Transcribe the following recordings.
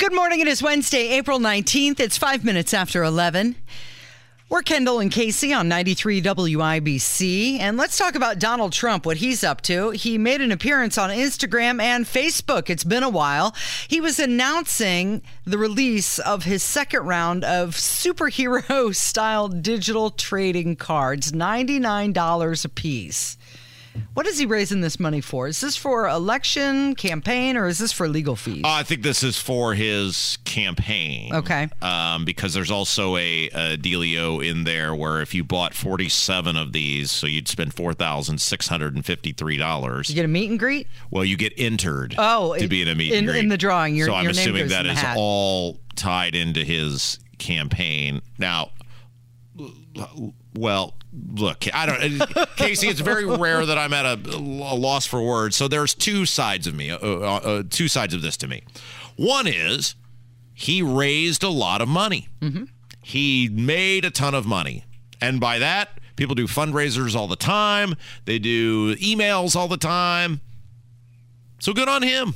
Good morning. It is Wednesday, April 19th. It's five minutes after 11. We're Kendall and Casey on 93 WIBC. And let's talk about Donald Trump, what he's up to. He made an appearance on Instagram and Facebook. It's been a while. He was announcing the release of his second round of superhero style digital trading cards, $99 a piece. What is he raising this money for? Is this for election campaign or is this for legal fees? Uh, I think this is for his campaign. Okay. Um, because there's also a, a dealio in there where if you bought 47 of these, so you'd spend four thousand six hundred and fifty-three dollars. you get a meet and greet? Well, you get entered. Oh, to be in a meet in- and greet in the drawing, your- so I'm assuming that is all tied into his campaign. Now, well, look, I don't, Casey. It's very rare that I'm at a, a loss for words. So there's two sides of me, uh, uh, uh, two sides of this to me. One is he raised a lot of money. He made a ton of money, and by that, people do fundraisers all the time. They do emails all the time. So good on him.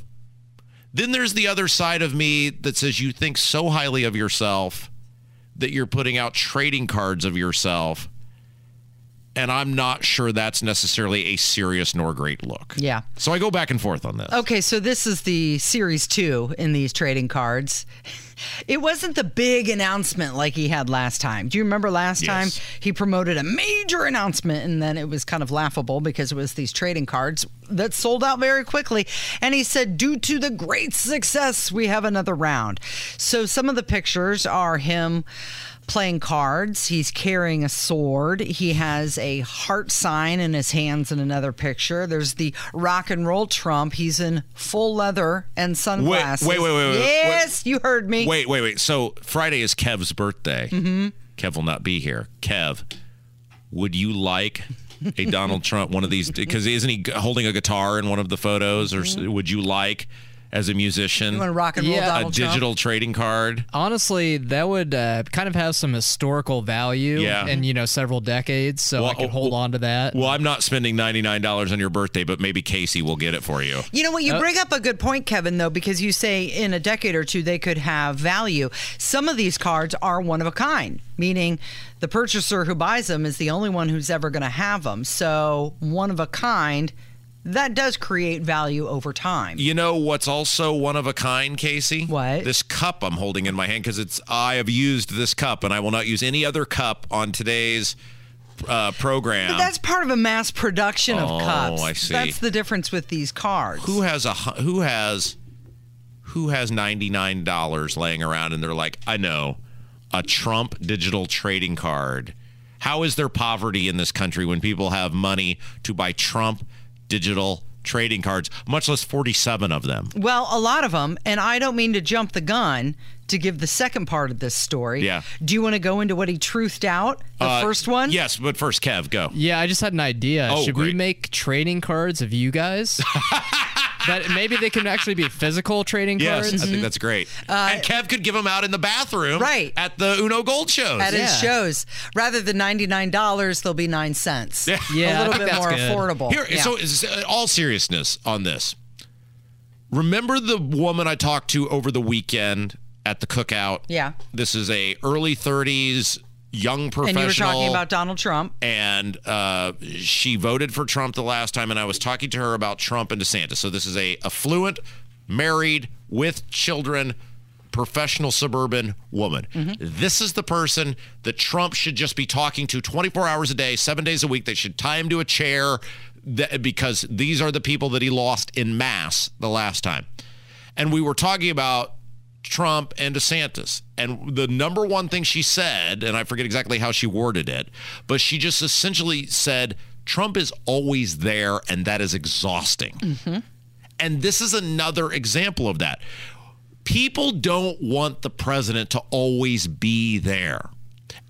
Then there's the other side of me that says you think so highly of yourself that you're putting out trading cards of yourself. And I'm not sure that's necessarily a serious nor great look. Yeah. So I go back and forth on this. Okay, so this is the series two in these trading cards. It wasn't the big announcement like he had last time. Do you remember last Yes. time he promoted a major announcement and then it was kind of laughable because it was these trading cards that sold out very quickly. And he said, due to the great success, we have another round. So some of the pictures are him playing cards. He's carrying a sword. He has a heart sign in his hands in another picture. There's the rock and roll Trump. He's in full leather and sunglasses. wait, wait, wait, wait, Yes, you heard me. Wait, wait, wait. So Friday is Kev's birthday. Mm-hmm. Kev will not be here. Kev, would you like a Donald Trump one of these? Because isn't he holding a guitar in one of the photos? Or s would you like, as a musician. You want to rock and roll Yeah, a a Trump? digital trading card? Honestly, that would uh, kind of have some historical value Yeah. in you know several decades, so Well, I could hold well- on to that. Well, I'm not spending ninety nine dollars on your birthday, but maybe Casey will get it for you. You know what? You bring up a good point, Kevin, though, because you say in a decade or two they could have value. Some of these cards are one of a kind, meaning the purchaser who buys them is the only one who's ever going to have them. So, one of a kind, that does create value over time. You know what's also one of a kind, Casey? What? This cup I'm holding in my hand because it's I have used this cup and I will not use any other cup on today's uh, program. But that's part of a mass production of Oh, cups. I see. That's the difference with these cards. who has a who has who has ninety nine dollars laying around and they're like, I know, a Trump digital trading card. How is there poverty in this country when people have money to buy Trump digital trading cards, much less forty seven of them? Well, a lot of them, and I don't mean to jump the gun to give the second part of this story. Yeah. Do you want to go into what he truthed out? The Uh, first one? Yes, but first, Kev, go. Yeah, I just had an idea. Oh, Should great. we make trading cards of you guys? that maybe they can actually be physical trading Yes, cards. I think that's great. and Kev could give them out in the bathroom, Right. at the Uno Gold shows. At his Yeah. shows. Rather than $99, they'll be 9 cents. Yeah. Yeah, a I little think bit more good. affordable. Here, Yeah. so uh, all seriousness on this. Remember the woman I talked to over the weekend at the cookout? Yeah. This is a early 30s young professional. and you were talking about Donald Trump. and uh, she voted for Trump the last time, and I was talking to her about Trump and DeSantis. So this is a affluent, married, with children, professional suburban woman. This is the person that Trump should just be talking to 24 hours a day, seven days a week. They should tie him to a chair that, because these are the people that he lost in mass the last time. And we were talking about Trump and DeSantis. And the number one thing she said, and I forget exactly how she worded it, but she just essentially said, Trump is always there, and that is exhausting. Mm-hmm. And this is another example of that. people don't want the president to always be there.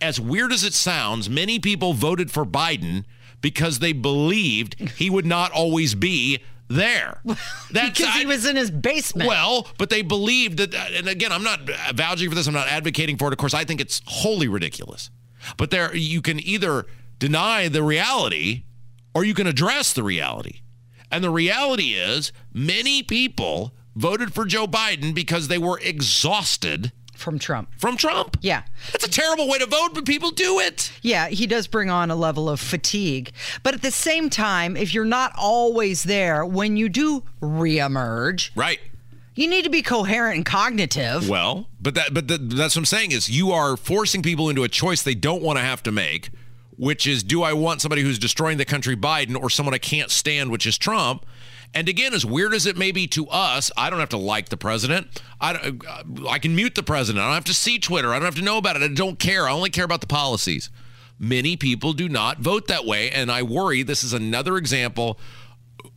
As weird as it sounds, many people voted for Biden because they believed he would not always be there. That's because he was in his basement. Well, but they believed that, uh, and again, I'm not vouching for this. I'm not advocating for it. Of course, I think it's wholly ridiculous. But there, you can either deny the reality or you can address the reality. And the reality is, many people voted for Joe Biden because they were exhausted from Trump. From Trump? Yeah. That's a terrible way to vote, but people do it. Yeah, he does bring on a level of fatigue. But at the same time, if you're not always there, when you do reemerge, right. You need to be coherent and cognitive. Well, but that but that's what I'm saying is you are forcing people into a choice they don't want to have to make, which is do I want somebody who's destroying the country Biden or someone I can't stand which is Trump? And again, as weird as it may be to us, I don't have to like the president. I, I can mute the president. I don't have to see Twitter. I don't have to know about it. I don't care. I only care about the policies. Many people do not vote that way. And I worry this is another example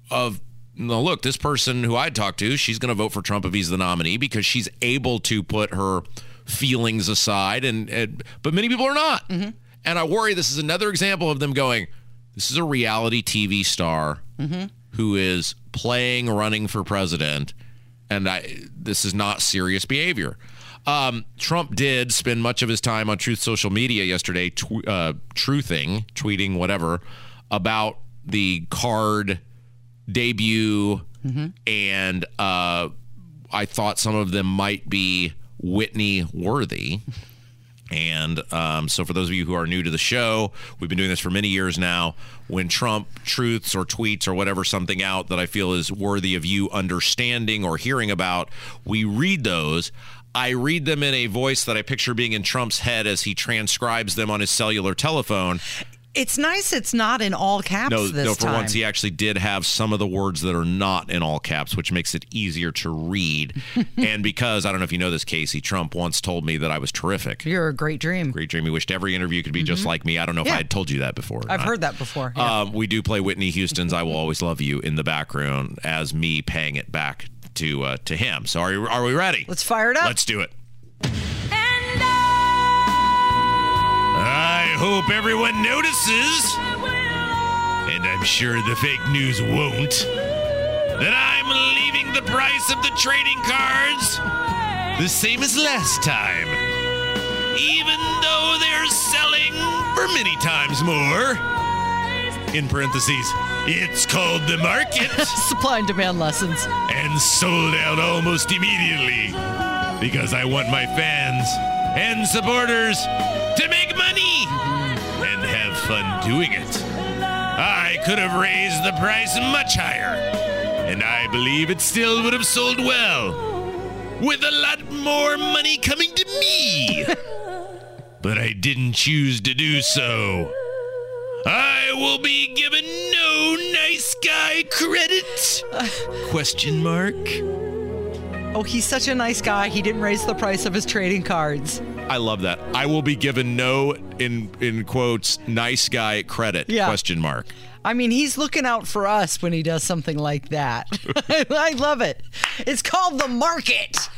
of no, look, this person who I talked to, she's going to vote for Trump if he's the nominee because she's able to put her feelings aside. And, and but many people are not. Mm-hmm. And I worry this is another example of them going, this is a reality TV star mm-hmm. Who is playing running for president, and I, this is not serious behavior. Um, Trump did spend much of his time on Truth social media yesterday, tw- uh, truthing, tweeting, whatever, about the card debut, mm-hmm. and uh, I thought some of them might be Whitney worthy. And um, so, for those of you who are new to the show, we've been doing this for many years now. When Trump truths or tweets or whatever something out that I feel is worthy of you understanding or hearing about, we read those. I read them in a voice that I picture being in Trump's head as he transcribes them on his cellular telephone. It's nice it's not in all caps no, this no, for time. once he actually did have some of the words that are not in all caps, which makes it easier to read. and because I don't know if you know this, Casey, Trump once told me that I was terrific. You're a great dream. Great dream. He wished every interview could be mm-hmm. just like me. I don't know if yeah. I had told you that before. I've heard that before. Yeah. Um, we do play Whitney Houston's "I Will Always Love You" in the background as me paying it back to uh, to him. So are you, are we ready? Let's fire it up. Let's do it. Hope everyone notices and I'm sure the fake news won't, that I'm leaving the price of the trading cards the same as last time. Even though they're selling for many times more. In parentheses, it's called the market. Supply and demand lessons. And sold out almost immediately because I want my fans and supporters to make money and have fun doing it. I could have raised the price much higher, and I believe it still would have sold well, with a lot more money coming to me. but I didn't choose to do so. I will be given no nice guy credit? Question mark. Oh, he's such a nice guy. He didn't raise the price of his trading cards. I love that. I will be given no in in quotes nice guy credit yeah. question mark. I mean, he's looking out for us when he does something like that. I love it. It's called the market.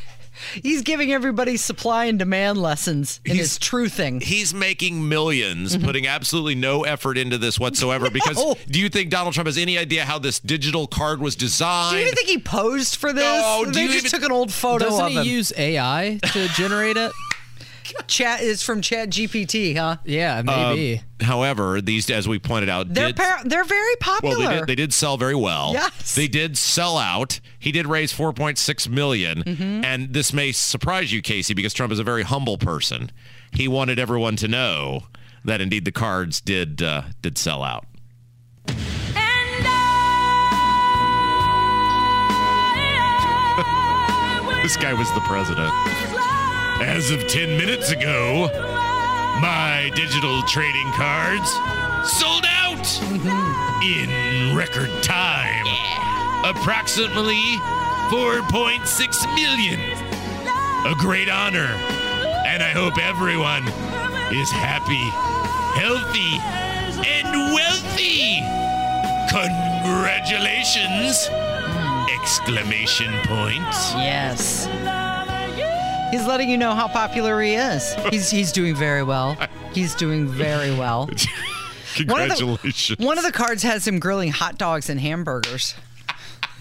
He's giving everybody supply and demand lessons in he's, his truthing. He's making 1000000s mm-hmm. putting absolutely no effort into this whatsoever. no. Because do you think Donald Trump has any idea how this digital card was designed? Do you even think he posed for this? No, they just even, took an old photo doesn't of him. he use AI to generate it? Chat is from Chat GPT, huh? Yeah, maybe. Um, however, these, as we pointed out, they're did, par- they're very popular. Well, they did, they did sell very well. Yes, they did sell out. He did raise 4.6 million, mm-hmm. and this may surprise you, Casey, because Trump is a very humble person. He wanted everyone to know that indeed the cards did uh, did sell out. this guy was the president. As of 10 minutes ago, my digital trading cards sold out in record time. Yeah. Approximately 4.6 million. A great honor. And I hope everyone is happy, healthy, and wealthy. Congratulations! Exclamation point. Yes. He's letting you know how popular he is. He's he's doing very well. He's doing very well. One of the- Congratulations. One of the cards has him grilling hot dogs and hamburgers.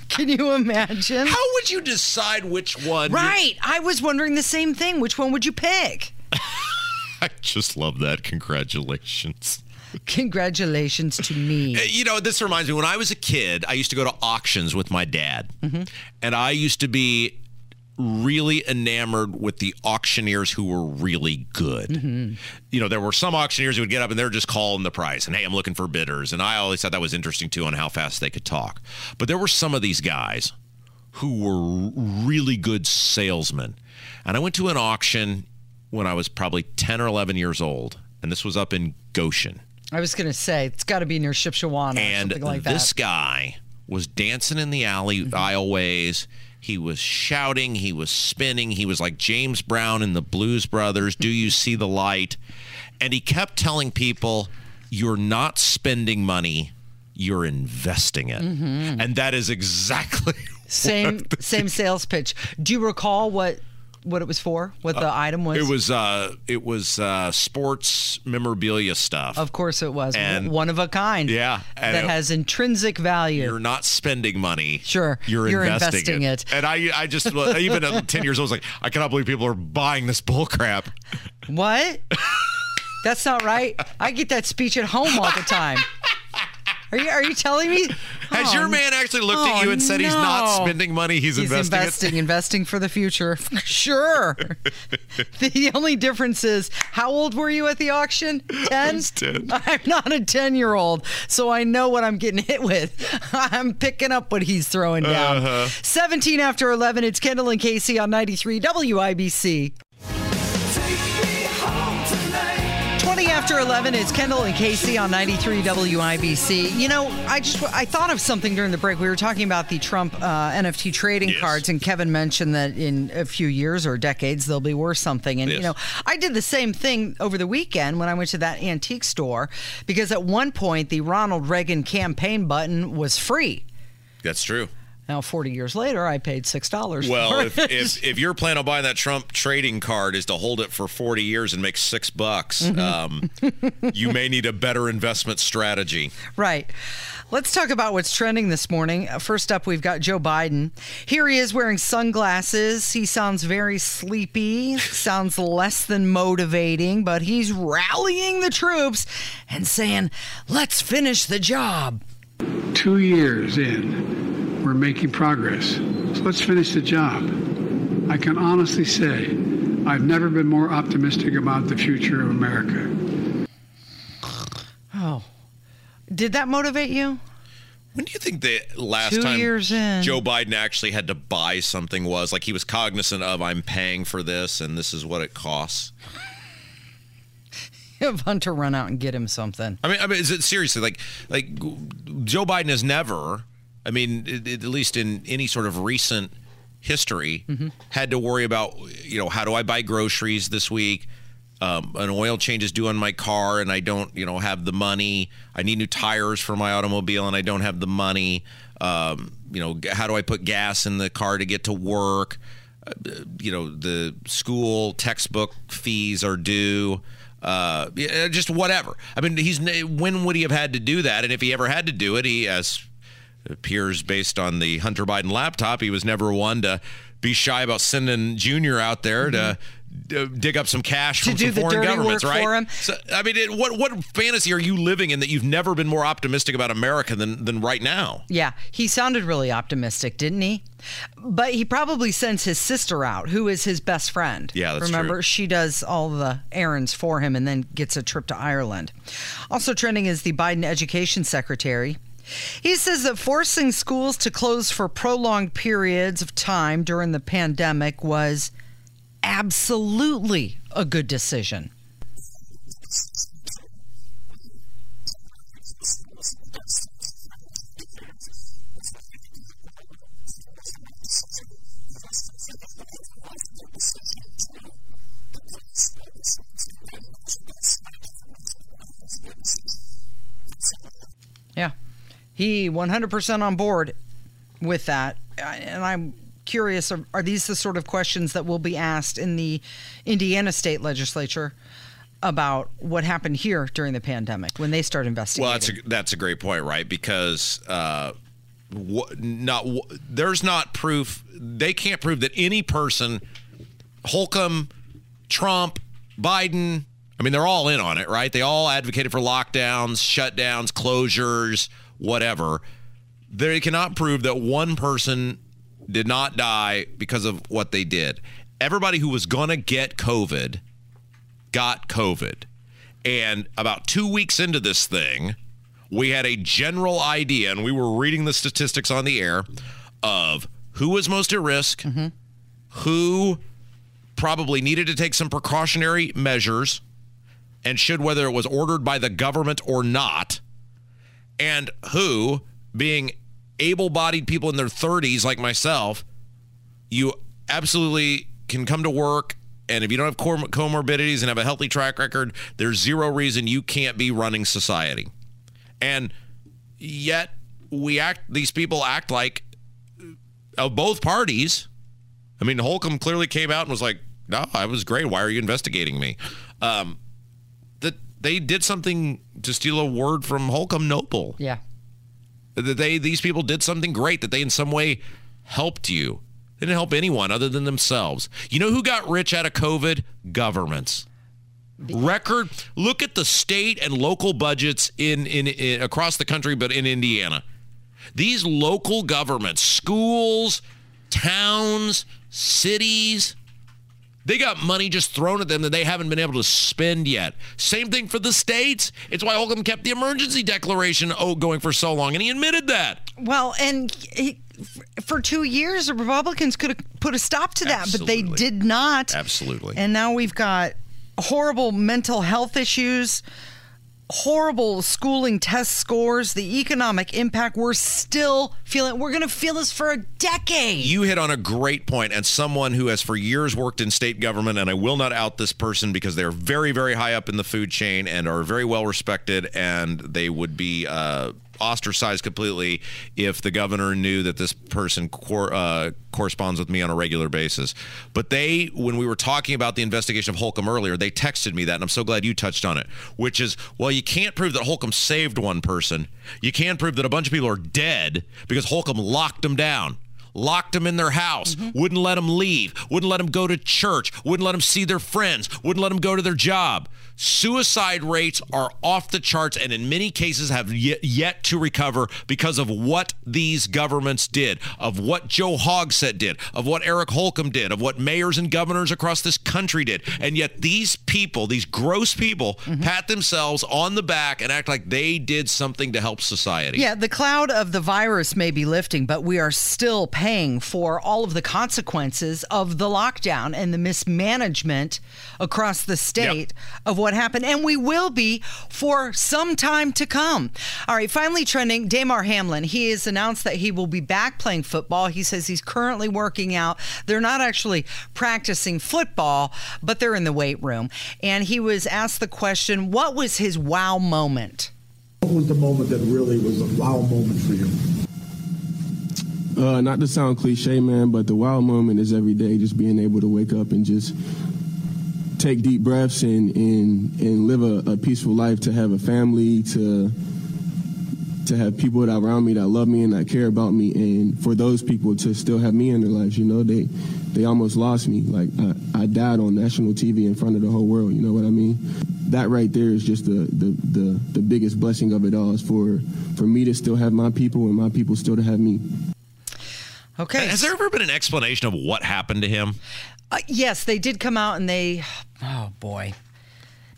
Can you imagine? How would you decide which one? Right. I was wondering the same thing. Which one would you pick? I just love that. Congratulations. Congratulations to me. Eh, you know, this reminds me when I was a kid, I used to go to auctions with my dad. Mm-hmm. And I used to be really enamored with the auctioneers who were really good. Mm-hmm. You know, there were some auctioneers who would get up and they're just calling the price and hey, I'm looking for bidders. And I always thought that was interesting too on how fast they could talk. But there were some of these guys who were really good salesmen. And I went to an auction when I was probably 10 or 11 years old. And this was up in Goshen I was going to say, it's got to be near Shipshewana or and something like this guy was dancing in the alley mm-hmm. aisleways. He was shouting, he was spinning, he was like James Brown in the Blues Brothers. Do you see the light? And he kept telling people, "You're not spending money." You're investing it, Mm-hmm. and that is exactly Same same sales pitch. Do you recall what what it was for? What the item was? Uh, it was. Uh, it was uh, sports memorabilia stuff. Of course it was. And- one of a kind. Yeah, That it- has intrinsic value. you're not spending money. Sure, You're, you're investing, investing it. it. And I, I just, even at 10 years old, I was like, I cannot believe people are buying this bull crap. What? That's not right. I get that speech at home all the time. Are you are you telling me? Has Oh, your man actually looked at oh, you and said he's not spending money, he's, He's investing, investing, it? investing for the future. sure. the only difference is, how old were you at the auction? 10? was 10. I'm not a 10 year old, so I know what I'm getting hit with. I'm picking up what he's throwing down. Uh-huh. 17 after 11, it's Kendall and Casey on 93 WIBC. 20 after 11 it's kendall and casey on 93 wibc you know i just i thought of something during the break. We were talking about the trump uh, nft trading Yes. cards and kevin mentioned that in a few years or decades they'll be worth something. And you know i did the same thing over the weekend when i went to that antique store because at one point the ronald reagan campaign button was free. That's true. Now 40 years later i paid six dollars Well, for if, it. if, if your plan on buying that Trump trading card is to hold it for 40 years and make six bucks, Mm-hmm. um, you may need a better investment strategy. Right. Let's talk about what's trending this morning. Uh, First up, we've got Joe Biden. Here he is wearing sunglasses. He sounds very sleepy, sounds less than motivating, but he's rallying the troops and saying, let's finish the job. Two years in, we're making progress. So let's finish the job. I can honestly say I've never been more optimistic about the future of America. Oh. Did that motivate you? When do you think the last Two time years in. Joe Biden actually had to buy something was? Like he was cognizant of, I'm paying for this and this is what it costs. Have Hunter run out and get him something. I mean, I mean, is it seriously like like Joe Biden has never, I mean, at least in any sort of recent history, had to worry about you know how do I buy groceries this week? Um, an oil change is due on my car, and I don't you know have the money. I need new tires for my automobile, and I don't have the money. Um, you know, how do I put gas in the car to get to work? Uh, you know, the school textbook fees are due uh, just whatever. I mean, he's when would he have had to do that? And if he ever had to do it, he as appears based on the Hunter Biden laptop, he was never one to be shy about sending Junior out there to. uh, dig up some cash Mm-hmm. To from some foreign governments, right? So, I mean, it, what what fantasy are you living in that you've never been more optimistic about America than than right now? Yeah, he sounded really optimistic, didn't he? But he probably sends his sister out, who is his best friend. Yeah, that's Remember, true. she does all the errands for him and then gets a trip to Ireland. Also trending is the Biden education secretary. He says that forcing schools to close for prolonged periods of time during the pandemic was absolutely a good decision. He 100% on board with that. And I'm curious: are, are these the sort of questions that will be asked in the Indiana state legislature about what happened here during the pandemic when they start investigating? Well, that's a, that's a great point, right? Because uh, not there's not proof. They can't prove that any person, Holcomb, Trump, Biden. I mean, they're all in on it, right? They all advocated for lockdowns, shutdowns, closures, whatever. They cannot prove that one person did not die because of what they did. Everybody who was going to get COVID got COVID. And about two weeks into this thing, we had a general idea, and we were reading the statistics on the air of who was most at risk, mm-hmm. who probably needed to take some precautionary measures, and should, whether it was ordered by the government or not, and who, being able bodied people in their 30s like myself, you absolutely can come to work and if you don't have comorbidities and have a healthy track record there's zero reason you can't be running society. And yet we act these people act like of both parties. I mean holcomb clearly came out and was like no i was great. Why are you investigating me? Um, they did something to steal a word from holcomb noble. Yeah. that they these people did something great that they in some way helped you. They didn't help anyone other than themselves. You know who got rich out of covid? Governments. Record look at the state and local budgets in, in in across the country but in indiana. These local governments schools towns cities they got money just thrown at them that they haven't been able to spend yet. Same thing for the states. It's why Holcomb kept the emergency declaration oh, going for so long, and he admitted that. Well, and he, for two years, the Republicans could have put a stop to that, but they did not. Absolutely. And now we've got horrible mental health issues, horrible schooling test scores, the economic impact. We're still feeling, we're going to feel this for a decade. You hit on a great point, and someone who has for years worked in state government, and I will not out this person because they're very, very high up in the food chain and are very well respected, and they would be uh, ostracized completely if the governor knew that this person cor- uh, corresponds with me on a regular basis. But they, when we were talking about the investigation of Holcomb earlier, they texted me that, and I'm so glad you touched on it, which is, well, you can't prove that Holcomb saved one person. You can't prove that a bunch of people are dead because Holcomb locked them down locked them in their house, mm-hmm. wouldn't let them leave, wouldn't let them go to church, wouldn't let them see their friends, wouldn't let them go to their job. Suicide rates are off the charts and in many cases have yet, yet to recover because of what these governments did, of what Joe Hogsett did, of what Eric Holcomb did, of what mayors and governors across this country did. And yet these people, these gross people, mm-hmm. pat themselves on the back and act like they did something to help society. Yeah, the cloud of the virus may be lifting, but we are still paying for all of the consequences of the lockdown and the mismanagement across the state of what happened. And we will be for some time to come. All right, finally trending Damar Hamlin. He has announced that he will be back playing football. He says he's currently working out. They're not actually practicing football, but they're in the weight room. And he was asked the question what was his wow moment? What was the moment that really was a wow moment for you? Uh, not to sound cliche, man, but the wow moment is every day just being able to wake up and just take deep breaths and and, and live a, a peaceful life. To have a family, to to have people that around me that love me and that care about me, and for those people to still have me in their lives. You know, they they almost lost me. Like I, I died on national TV in front of the whole world. You know what I mean? That right there is just the the the, the biggest blessing of it all. Is for for me to still have my people and my people still to have me. Okay. Has there ever been an explanation of what happened to him? Uh, yes, they did come out and they. Oh boy,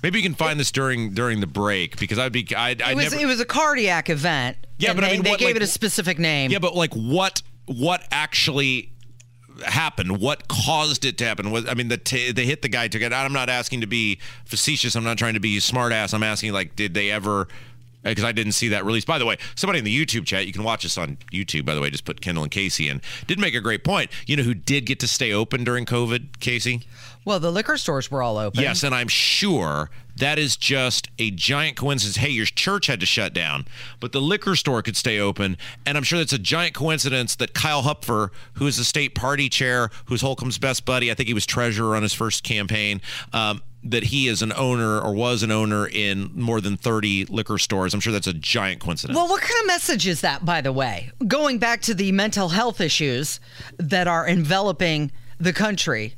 Maybe you can find this during during the break because I'd be I'd, I'd it was never it was a cardiac event. Yeah, but I they, mean, they what, gave like- it a specific name. yeah, but like what what actually happened? What caused it to happen? Was I mean the t- they hit the guy took it. I'm not asking to be facetious. I'm not trying to be smart ass. I'm asking like did they ever? Uh, because I didn't see that release. By the way, somebody in the YouTube chat, you can watch us on YouTube. By the way, just put Kendall and Casey in. Did make a great point. You know who did get to stay open during COVID, Casey? well, the liquor stores were all open. Yes, and I'm sure that is just a giant coincidence. Hey, your church had to shut down, but the liquor store could stay open. And I'm sure that's a giant coincidence that Kyle Hupfer, who is the state party chair, who's Holcomb's best buddy, I think he was treasurer on his first campaign. Um, that he is an owner or was an owner in more than 30 liquor stores. I'm sure that's a giant coincidence. Well, what kind of message is that, by the way? Going back to the mental health issues that are enveloping the country.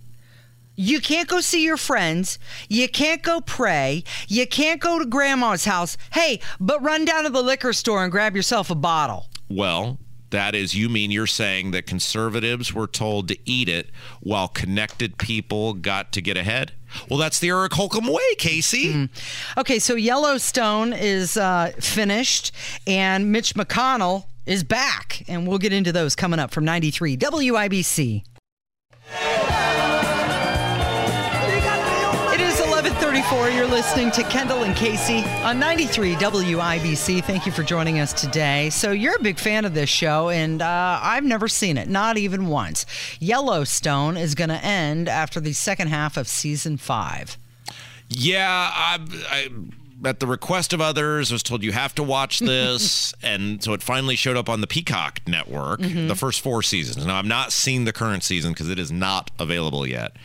You can't go see your friends. You can't go pray. You can't go to grandma's house. Hey, but run down to the liquor store and grab yourself a bottle. Well, that is, you mean you're saying that conservatives were told to eat it while connected people got to get ahead? Well, that's the Eric Holcomb way, Casey. Mm-hmm. Okay, so Yellowstone is uh, finished, and Mitch McConnell is back, and we'll get into those coming up from 93 WIBC. 834. You're listening to Kendall and Casey on 93 WIBC. Thank you for joining us today. So, you're a big fan of this show, and uh, I've never seen it, not even once. Yellowstone is going to end after the second half of season five. Yeah, I, I at the request of others was told you have to watch this and so it finally showed up on the peacock network mm-hmm. the first four seasons now i've not seen the current season because it is not available yet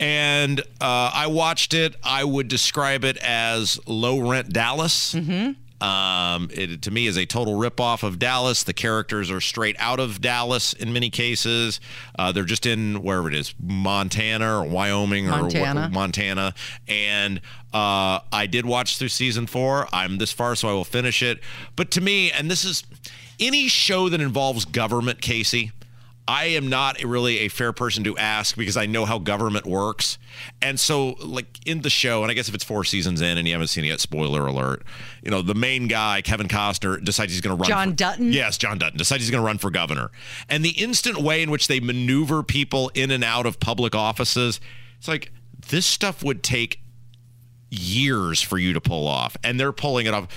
and uh, I watched it. I would describe it as low rent Dallas. Um, it to me is a total ripoff of Dallas. The characters are straight out of Dallas in many cases. Uh, they're just in wherever it is, Montana or Wyoming or Montana. wh- Montana. And uh, I did watch through season four. I'm this far, so I will finish it. But to me, and this is any show that involves government, Casey. I am not really a fair person to ask because I know how government works. And so, like in the show, and I guess if it's four seasons in and you haven't seen it yet, spoiler alert, you know, the main guy, Kevin Costner, decides he's going to run. John for- Dutton? Yes, John Dutton decides he's going to run for governor. And the instant way in which they maneuver people in and out of public offices, it's like this stuff would take years for you to pull off. And they're pulling it off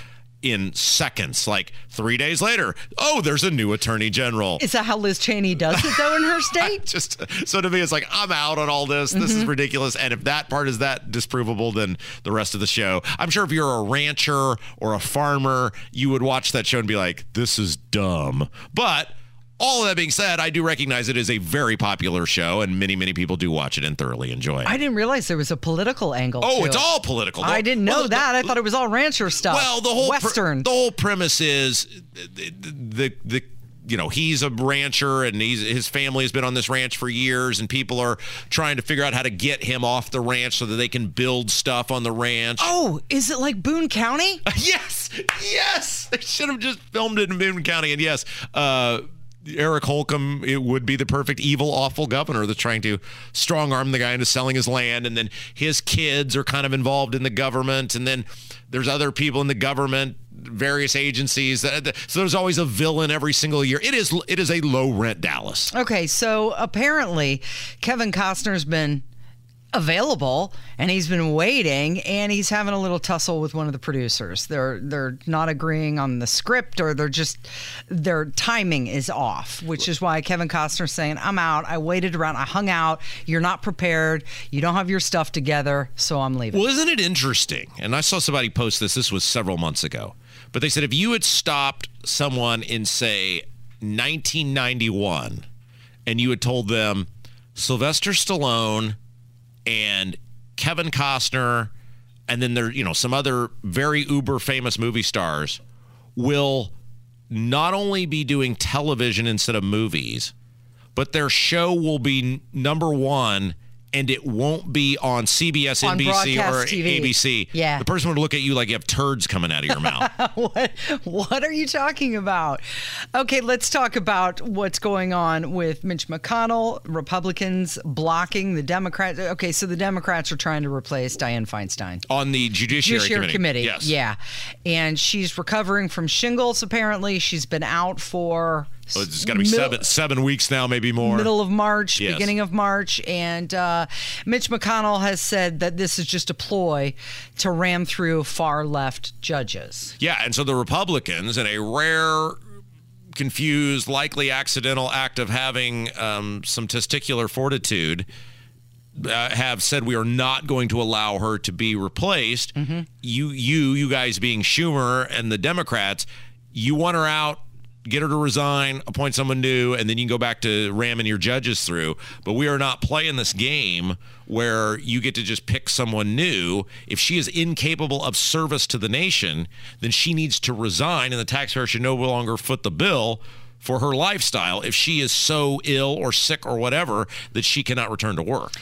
in seconds. Like three days later, oh, there's a new attorney general. Is that how Liz Cheney does it, though, in her state? just so to me it's like i'm out on all this this is mm-hmm. ridiculous and if that part is that disprovable then the rest of the show i'm sure if you're a rancher or a farmer you would watch that show and be like this is dumb but all of that being said i do recognize it is a very popular show and many many people do watch it and thoroughly enjoy it I didn't realize there was a political angle. oh it's it. all political I didn't know Well, the- that. I thought it was all rancher stuff. well, the whole Western. the whole premise is the, the the you know he's a rancher and he's his family has been on this ranch for years and people are trying to figure out how to get him off the ranch so that they can build stuff on the ranch. oh, is it like Boone County? yes, yes, they should have just filmed it in Boone County. And yes, uh, Eric Holcomb it would be the perfect evil, awful governor that's trying to strong arm the guy into selling his land, and then his kids are kind of involved in the government, and then there's other people in the government, various agencies. So there's always a villain every single year. It is it is a low rent Dallas. Okay, so apparently Kevin Costner's been available and he's been waiting and he's having a little tussle with one of the producers. They're they're not agreeing on the script or they're just their timing is off, which is why Kevin Costner's saying, "I'm out. I waited around. I hung out. You're not prepared. You don't have your stuff together, so I'm leaving." Well, isn't it interesting? And I saw somebody post this. This was several months ago, but they said if you had stopped someone in say 1991, and you had told them Sylvester Stallone and Kevin Costner, and then there, you know, some other very uber famous movie stars will not only be doing television instead of movies, but their show will be number one and it won't be on CBS, On NBC, or TV. ABC. Yeah. The person would look at you like you have turds coming out of your mouth. what what are you talking about? Okay, let's talk about what's going on with Mitch McConnell, Republicans blocking the Democrats. Okay, so the Democrats are trying to replace Dianne Feinstein. on the Judiciary, Judiciary Committee. Yes. Yeah. And she's recovering from shingles apparently. She's been out for Oh, it's got to be middle- seven seven weeks now, maybe more. middle of March, Yes. beginning of March, and uh, Mitch McConnell has said that this is just a ploy to ram through far left judges. Yeah, and so the Republicans, in a rare, confused, likely accidental act of having um, some testicular fortitude, uh, have said we are not going to allow her to be replaced. Mm-hmm. You, you, you guys being Schumer and the Democrats, you want her out. Get her to resign, appoint someone new, and then you can go back to ramming your judges through. But we are not playing this game where you get to just pick someone new. If she is incapable of service to the nation, then she needs to resign, and the taxpayer should no longer foot the bill for her lifestyle if she is so ill or sick or whatever that she cannot return to work.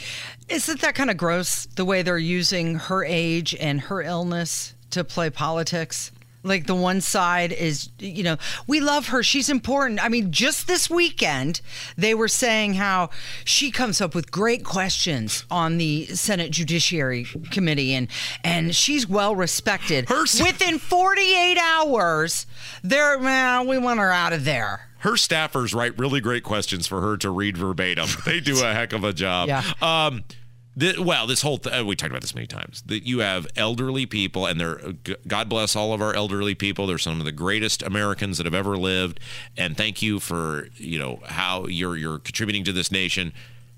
Isn't that kind of gross the way they're using her age and her illness to play politics? Like the one side is, you know, we love her. She's important. I mean, just this weekend, they were saying how she comes up with great questions on the Senate Judiciary Committee and and she's well respected. Her- Within 48 hours, they're, well, we want her out of there. Her staffers write really great questions for her to read verbatim. They do a heck of a job. Yeah. Um, the, well, this whole th- uh, we talked about this many times. That you have elderly people, and they're God bless all of our elderly people. They're some of the greatest Americans that have ever lived. And thank you for you know how you're you're contributing to this nation.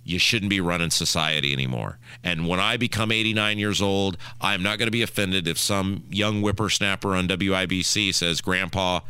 You shouldn't be running society anymore. And when I become 89 years old, I'm not going to be offended if some young whippersnapper on WIBC says, "Grandpa."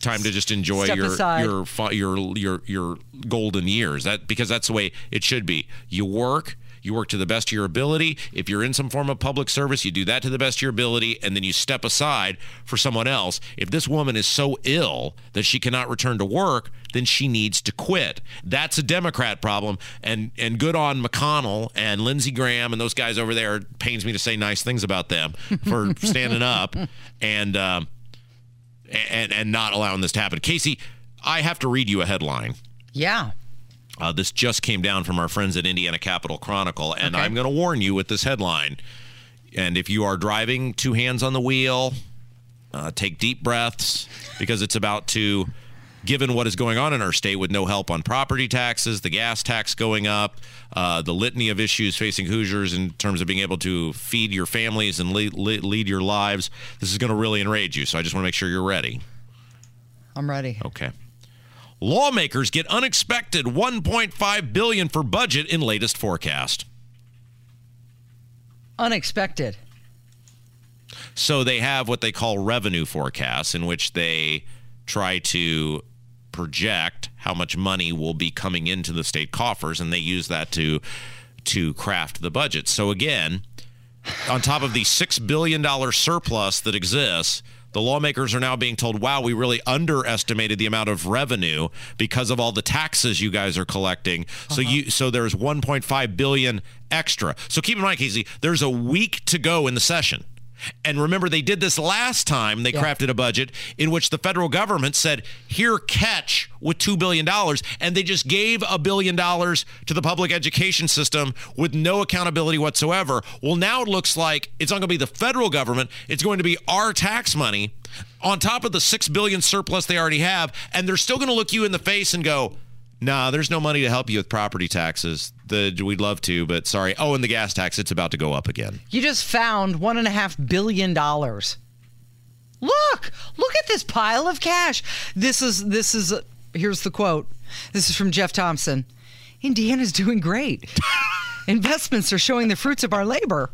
Time to just enjoy Step your aside. your your your your golden years. That because that's the way it should be. You work, you work to the best of your ability. If you're in some form of public service, you do that to the best of your ability, and then you step aside for someone else. If this woman is so ill that she cannot return to work, then she needs to quit. That's a Democrat problem, and and good on McConnell and Lindsey Graham and those guys over there. It pains me to say nice things about them for standing up and. Um, and and not allowing this to happen. Casey, I have to read you a headline. Yeah. Uh, this just came down from our friends at Indiana Capital Chronicle, and Okay. I'm going to warn you with this headline. And if you are driving two hands on the wheel, uh, take deep breaths because it's about to, given what is going on in our state with no help on property taxes, the gas tax going up, uh, the litany of issues facing Hoosiers in terms of being able to feed your families and lead, lead, lead your lives. This is going to really enrage you. So I just want to make sure you're ready. I'm ready. Okay. Lawmakers get unexpected 1.5 billion for budget in latest forecast. Unexpected. So they have what they call revenue forecasts in which they try to project how much money will be coming into the state coffers and they use that to to craft the budget. So again, on top of the 6 billion dollar surplus that exists, the lawmakers are now being told, "Wow, we really underestimated the amount of revenue because of all the taxes you guys are collecting." So uh-huh. you so there's 1.5 billion extra. So keep in mind, Casey, there's a week to go in the session. And remember, they did this last time they crafted a budget in which the federal government said, here, catch with $2 billion. And they just gave a billion dollars to the public education system with no accountability whatsoever. Well, now it looks like it's not going to be the federal government, it's going to be our tax money on top of the 6 billion surplus they already have. And they're still going to look you in the face and go, Nah, there's no money to help you with property taxes. The, we'd love to, but sorry. Oh, and the gas tax, it's about to go up again. You just found one and a half billion dollars. Look, look at this pile of cash. This is this is here's the quote. This is from Jeff Thompson. Indiana's doing great. Investments are showing the fruits of our labor.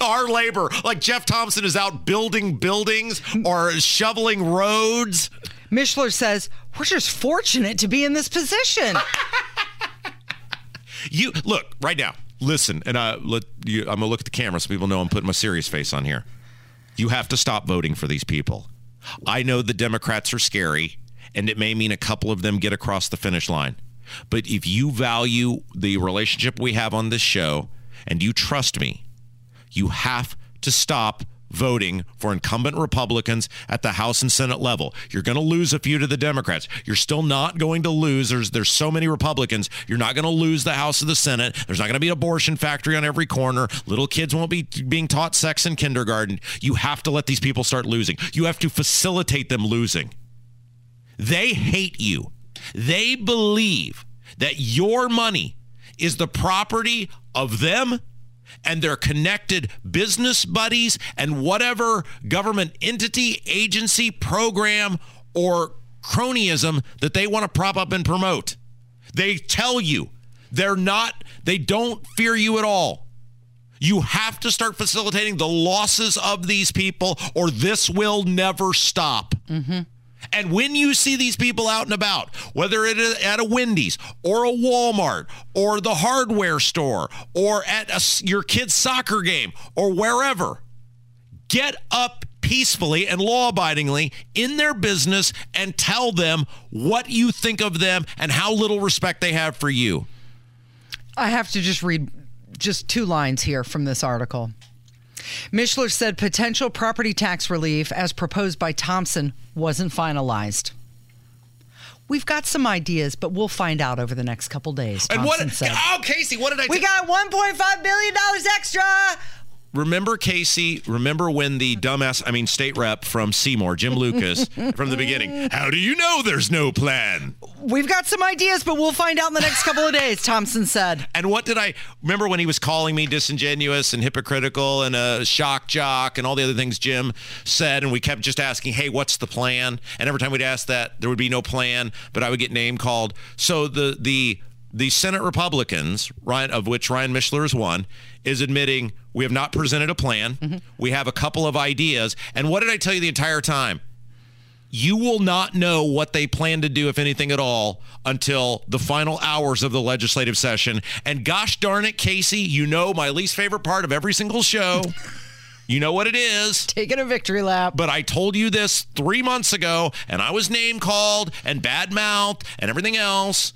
our labor. Like Jeff Thompson is out building buildings or shoveling roads. Mishler says, "We're just fortunate to be in this position." You look right now. Listen, and I let you, I'm gonna look at the camera so people know I'm putting my serious face on here. You have to stop voting for these people. I know the Democrats are scary, and it may mean a couple of them get across the finish line. But if you value the relationship we have on this show and you trust me, you have to stop voting for incumbent Republicans at the House and Senate level. You're going to lose a few to the Democrats. You're still not going to lose. There's there's so many Republicans. You're not going to lose the House or the Senate. There's not going to be an abortion factory on every corner. Little kids won't be being taught sex in kindergarten. You have to let these people start losing. You have to facilitate them losing. They hate you. They believe that your money is the property of them and their connected business buddies and whatever government entity, agency, program, or cronyism that they want to prop up and promote. They tell you They're not, they don't fear you at all. You have to start facilitating the losses of these people, or this will never stop. Mm-hmm. And when you see these people out and about, whether it is at a Wendy's or a Walmart or the hardware store or at a your kid's soccer game or wherever, get up peacefully and law abidingly in their business and tell them what you think of them and how little respect they have for you. I have to just read just two lines here from this article. Mishler said potential property tax relief as proposed by Thompson wasn't finalized. We've got some ideas, but we'll find out over the next couple days. And what? Thompson said. Oh, Casey, what did I? We got 1.5 billion dollars extra. Remember Casey? Remember when the dumbass, I mean, state rep from Seymour, Jim Lucas, from the beginning? How do you know there's no plan? We've got some ideas, but we'll find out in the next couple of days. Thompson said. And what did I remember when he was calling me disingenuous and hypocritical and a shock jock and all the other things Jim said? And we kept just asking, hey, what's the plan? And every time we'd ask that, there would be no plan, but I would get name called. So the the the Senate Republicans, Ryan, of which Ryan Mishler is one, is admitting we have not presented a plan. Mm-hmm. We have a couple of ideas. And what did I tell you the entire time? you will not know what they plan to do, if anything at all, until the final hours of the legislative session. And gosh darn it, Casey, you know my least favorite part of every single show. You know what it is. Taking a victory lap. But I told you this three months ago, and I was name called and bad mouthed and everything else.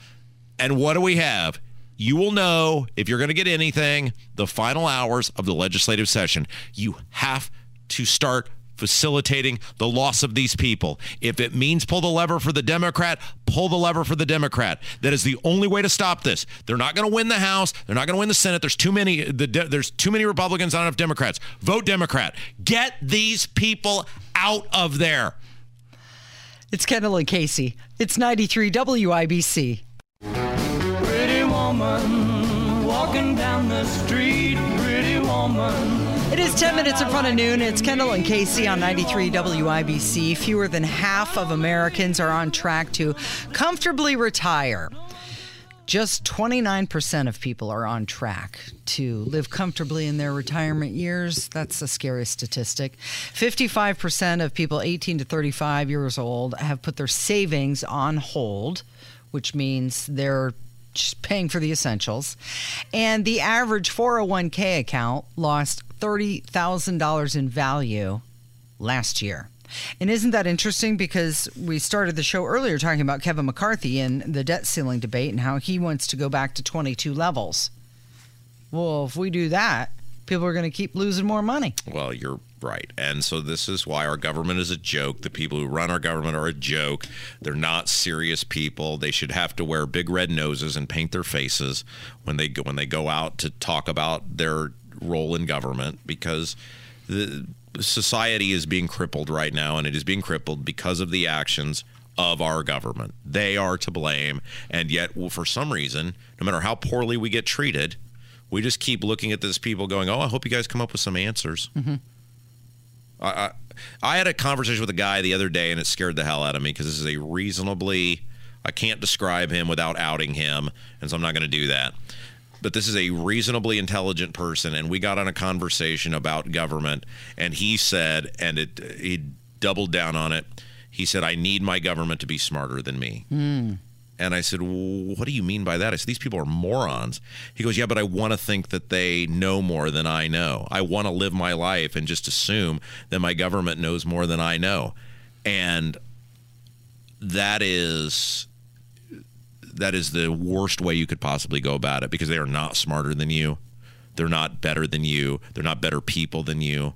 And what do we have? You will know if you're going to get anything the final hours of the legislative session. You have to start facilitating the loss of these people. If it means pull the lever for the Democrat, pull the lever for the Democrat. That is the only way to stop this. They're not going to win the House. They're not going to win the Senate. There's too many. The, there's too many Republicans, not enough Democrats. Vote Democrat. Get these people out of there. It's Kendall and Casey. It's 93 WIBC. Woman walking down the street, pretty woman. It is 10 minutes in front of noon. It's Kendall and Casey on 93 WIBC. Fewer than half of Americans are on track to comfortably retire. Just 29% of people are on track to live comfortably in their retirement years. That's a scary statistic. 55% of people 18 to 35 years old have put their savings on hold, which means they're just paying for the essentials. And the average 401k account lost $30,000 in value last year. And isn't that interesting? Because we started the show earlier talking about Kevin McCarthy and the debt ceiling debate and how he wants to go back to 22 levels. Well, if we do that, people are going to keep losing more money. Well, you're right. And so this is why our government is a joke. The people who run our government are a joke. They're not serious people. They should have to wear big red noses and paint their faces when they go, when they go out to talk about their role in government because the society is being crippled right now and it is being crippled because of the actions of our government. They are to blame and yet well, for some reason, no matter how poorly we get treated, we just keep looking at these people going, "Oh, I hope you guys come up with some answers." Mm-hmm. I, I I had a conversation with a guy the other day, and it scared the hell out of me because this is a reasonably I can't describe him without outing him, and so I'm not going to do that. But this is a reasonably intelligent person, and we got on a conversation about government, and he said, and it he doubled down on it. He said, "I need my government to be smarter than me." Hmm. And I said, What do you mean by that? I said, These people are morons. He goes, Yeah, but I want to think that they know more than I know. I want to live my life and just assume that my government knows more than I know. And that is that is the worst way you could possibly go about it because they are not smarter than you. They're not better than you. They're not better people than you.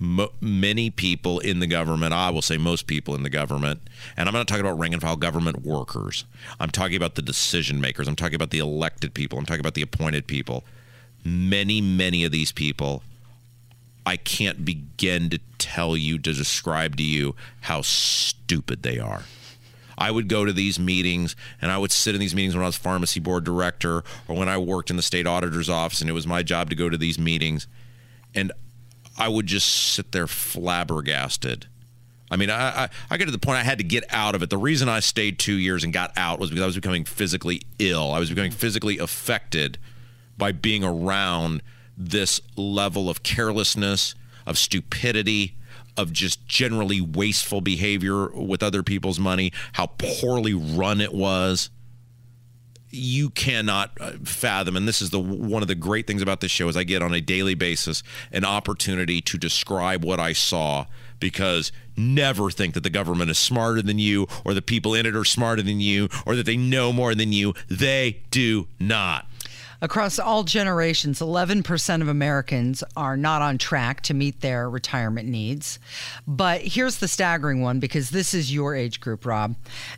Mo- many people in the government, I will say most people in the government, and I'm not talking about rank and file government workers. I'm talking about the decision makers. I'm talking about the elected people. I'm talking about the appointed people. Many, many of these people, I can't begin to tell you, to describe to you how stupid they are. I would go to these meetings and I would sit in these meetings when I was pharmacy board director or when I worked in the state auditor's office and it was my job to go to these meetings. And I would just sit there flabbergasted I mean, I, I I to the point I had to get out of it. The reason I stayed two years and got out was because I was becoming physically ill. I was becoming physically affected by being around this level of carelessness, of stupidity, of just generally wasteful behavior with other people's money, how poorly run it was. You cannot uh, fathom, and this is the one of the great things about this show is I get on a daily basis an opportunity to describe what I saw because never think that the government is smarter than you or the people in it are smarter than you or that they know more than you. They do not. Across all generations, 11% of Americans are not on track to meet their retirement needs. But here's the staggering one because this is your age group, Rob.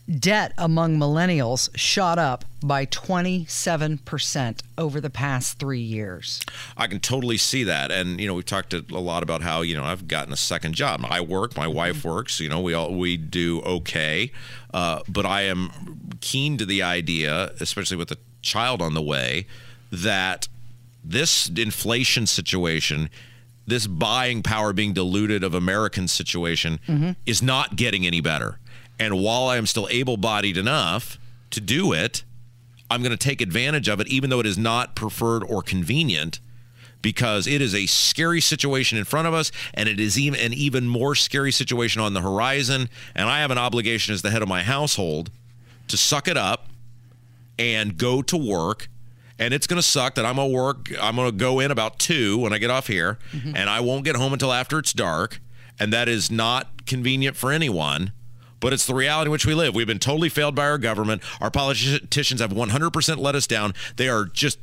Debt among millennials shot up by 27% over the past three years. I can totally see that. And, you know, we've talked a lot about how, you know, I've gotten a second job. I work, my wife works, you know, we all, we do okay. Uh, but I am keen to the idea, especially with a child on the way, that this inflation situation, this buying power being diluted of American situation mm-hmm. is not getting any better. And while I am still able bodied enough to do it, I'm going to take advantage of it, even though it is not preferred or convenient, because it is a scary situation in front of us, and it is even an even more scary situation on the horizon. And I have an obligation as the head of my household to suck it up and go to work. And it's going to suck that I'm going to work. I'm going to go in about two when I get off here, mm-hmm. and I won't get home until after it's dark. And that is not convenient for anyone. But it's the reality in which we live. We've been totally failed by our government. Our politicians have 100% let us down. They are just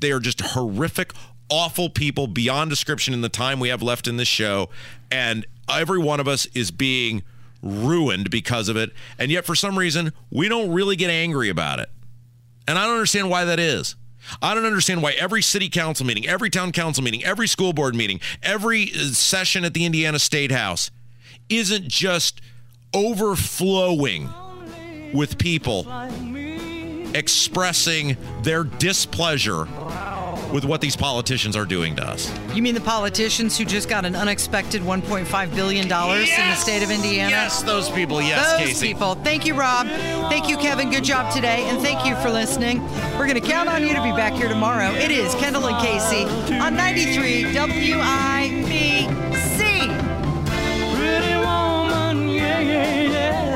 they are just horrific, awful people beyond description in the time we have left in this show. And every one of us is being ruined because of it. And yet, for some reason, we don't really get angry about it. And I don't understand why that is. I don't understand why every city council meeting, every town council meeting, every school board meeting, every uh, session at the Indiana State House isn't just overflowing with people expressing their displeasure with what these politicians are doing to us. You mean the politicians who just got an unexpected $1.5 billion yes! in the state of Indiana? Yes, those people. Yes, those Casey. people. Thank you, Rob. Thank you, Kevin. Good job today. And thank you for listening. We're going to count on you to be back here tomorrow. It is Kendall and Casey on 93 WIBC. Pretty woman, yeah, yeah, yeah.